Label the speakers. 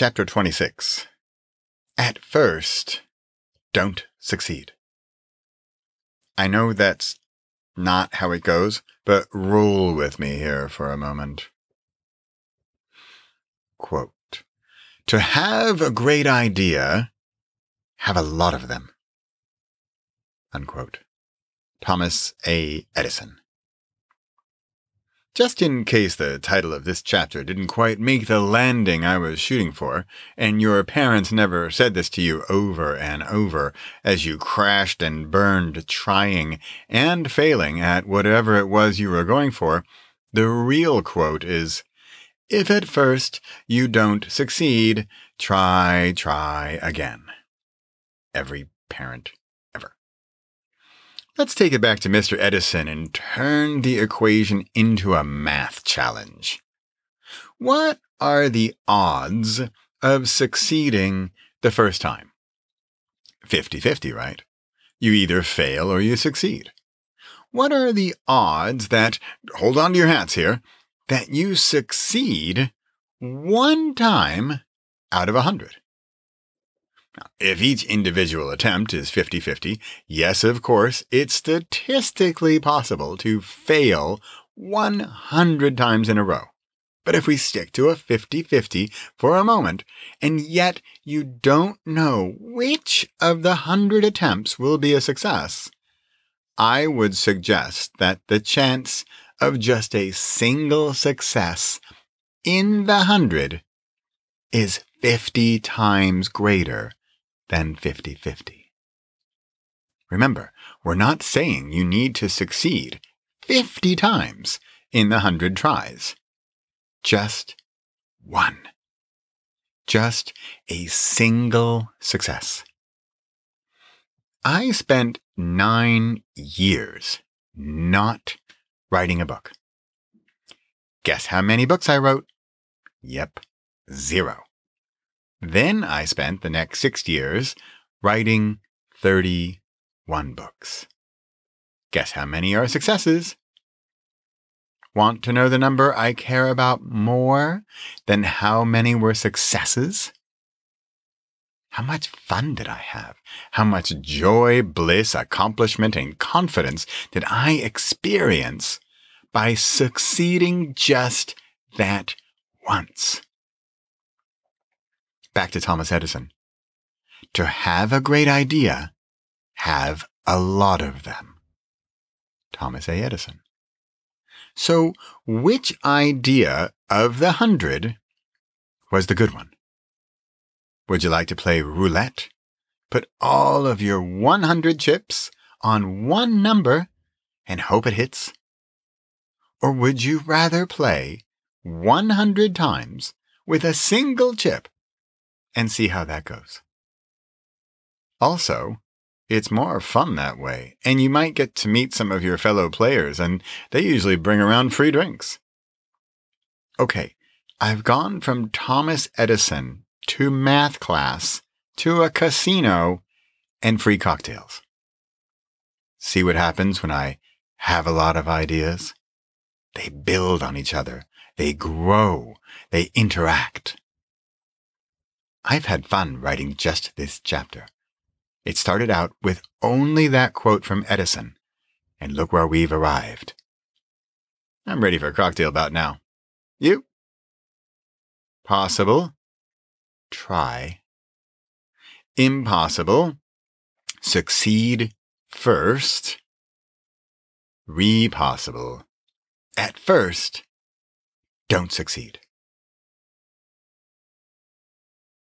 Speaker 1: Chapter 26 At first, don't succeed. I know that's not how it goes, but roll with me here for a moment. Quote To have a great idea, have a lot of them. Unquote. Thomas A. Edison. Just in case the title of this chapter didn't quite make the landing I was shooting for, and your parents never said this to you over and over as you crashed and burned trying and failing at whatever it was you were going for, the real quote is If at first you don't succeed, try, try again. Every parent Let's take it back to Mr. Edison and turn the equation into a math challenge. What are the odds of succeeding the first time? 50 50, right? You either fail or you succeed. What are the odds that, hold on to your hats here, that you succeed one time out of a 100? If each individual attempt is 50 50, yes, of course, it's statistically possible to fail 100 times in a row. But if we stick to a 50 50 for a moment, and yet you don't know which of the 100 attempts will be a success, I would suggest that the chance of just a single success in the 100 is 50 times greater than 50 50. Remember, we're not saying you need to succeed 50 times in the 100 tries. Just one. Just a single success. I spent nine years not writing a book. Guess how many books I wrote? Yep, zero. Then I spent the next six years writing 31 books. Guess how many are successes? Want to know the number I care about more than how many were successes? How much fun did I have? How much joy, bliss, accomplishment, and confidence did I experience by succeeding just that once? Back to Thomas Edison. To have a great idea, have a lot of them. Thomas A. Edison. So, which idea of the hundred was the good one? Would you like to play roulette? Put all of your 100 chips on one number and hope it hits? Or would you rather play 100 times with a single chip and see how that goes. Also, it's more fun that way, and you might get to meet some of your fellow players, and they usually bring around free drinks. Okay, I've gone from Thomas Edison to math class to a casino and free cocktails. See what happens when I have a lot of ideas? They build on each other, they grow, they interact. I've had fun writing just this chapter. It started out with only that quote from Edison, and look where we've arrived. I'm ready for a cocktail bout now. You? Possible. Try. Impossible. Succeed first. Repossible. At first, don't succeed.